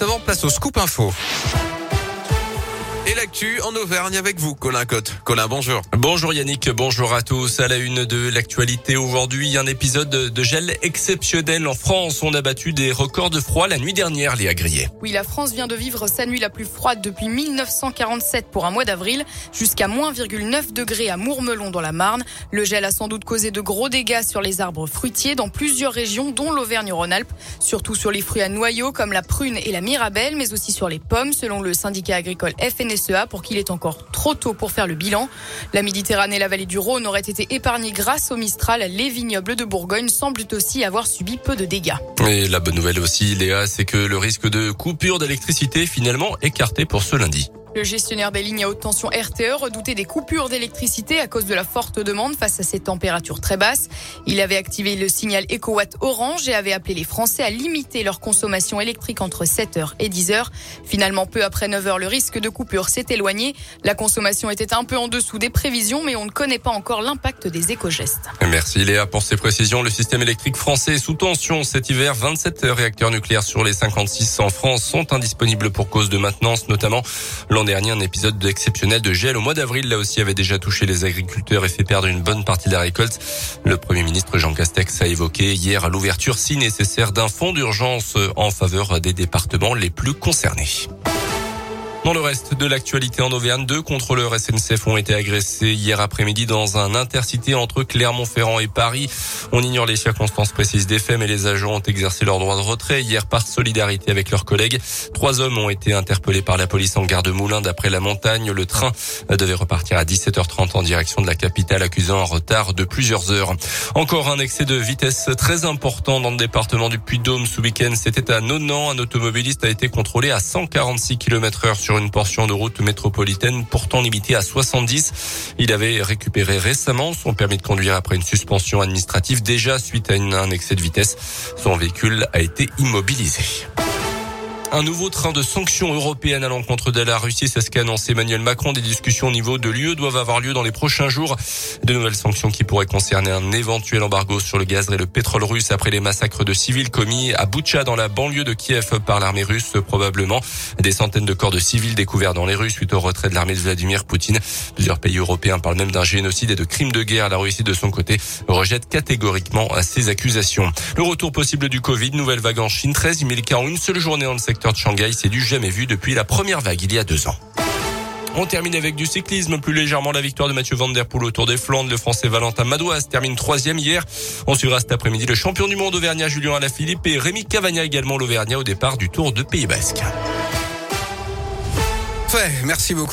juste place au scoop info. Et l'actu en Auvergne avec vous, Colin Cotte. Colin, bonjour. Bonjour Yannick, bonjour à tous. À la une de l'actualité aujourd'hui, un épisode de gel exceptionnel en France. On a battu des records de froid la nuit dernière, Léa Grillet. Oui, la France vient de vivre sa nuit la plus froide depuis 1947 pour un mois d'avril, jusqu'à moins 9 degrés à Mourmelon dans la Marne. Le gel a sans doute causé de gros dégâts sur les arbres fruitiers dans plusieurs régions, dont l'Auvergne-Rhône-Alpes, surtout sur les fruits à noyaux comme la prune et la mirabelle, mais aussi sur les pommes, selon le syndicat agricole FNS pour qu'il est encore trop tôt pour faire le bilan. La Méditerranée et la vallée du Rhône auraient été épargnées grâce au Mistral. Les vignobles de Bourgogne semblent aussi avoir subi peu de dégâts. Et la bonne nouvelle aussi, Léa, c'est que le risque de coupure d'électricité est finalement écarté pour ce lundi. Le gestionnaire des lignes à haute tension RTE redoutait des coupures d'électricité à cause de la forte demande face à ces températures très basses. Il avait activé le signal EcoWatt Orange et avait appelé les Français à limiter leur consommation électrique entre 7h et 10h. Finalement, peu après 9h, le risque de coupure s'est éloigné. La consommation était un peu en dessous des prévisions, mais on ne connaît pas encore l'impact des éco-gestes. Merci Léa pour ces précisions. Le système électrique français est sous tension cet hiver. 27 réacteurs nucléaires sur les 56 en France sont indisponibles pour cause de maintenance, notamment L'an dernier, un épisode exceptionnel de gel au mois d'avril, là aussi, avait déjà touché les agriculteurs et fait perdre une bonne partie de la récolte. Le Premier ministre Jean Castex a évoqué hier l'ouverture, si nécessaire, d'un fonds d'urgence en faveur des départements les plus concernés. Dans le reste de l'actualité en Auvergne, deux contrôleurs SNCF ont été agressés hier après-midi dans un intercité entre Clermont-Ferrand et Paris. On ignore les circonstances précises des faits, mais les agents ont exercé leur droit de retrait hier par solidarité avec leurs collègues. Trois hommes ont été interpellés par la police en gare de Moulins d'après la montagne. Le train devait repartir à 17h30 en direction de la capitale, accusant un retard de plusieurs heures. Encore un excès de vitesse très important dans le département du Puy-de-Dôme ce week-end. C'était à Nonan. Un automobiliste a été contrôlé à 146 km heure une portion de route métropolitaine pourtant limitée à 70. Il avait récupéré récemment son permis de conduire après une suspension administrative déjà suite à un excès de vitesse. Son véhicule a été immobilisé. Un nouveau train de sanctions européennes à l'encontre de la Russie, c'est ce qu'a annoncé Emmanuel Macron. Des discussions au niveau de l'UE doivent avoir lieu dans les prochains jours. De nouvelles sanctions qui pourraient concerner un éventuel embargo sur le gaz et le pétrole russe après les massacres de civils commis à Boutcha dans la banlieue de Kiev par l'armée russe probablement. Des centaines de corps de civils découverts dans les rues suite au retrait de l'armée de Vladimir Poutine. Plusieurs pays européens parlent même d'un génocide et de crimes de guerre. La Russie de son côté rejette catégoriquement ces accusations. Le retour possible du Covid, nouvelle vague en Chine, 13 000 cas en une seule journée dans le de Shanghai. C'est du jamais vu depuis la première vague il y a deux ans. On termine avec du cyclisme, plus légèrement la victoire de Mathieu Van au Tour des Flandres. Le Français Valentin Madouas termine troisième hier. On suivra cet après-midi le champion du monde Auvergnat Julien Alaphilippe et Rémi Cavagna également l'Auvergnat au départ du Tour de Pays Basque. Fait, merci beaucoup.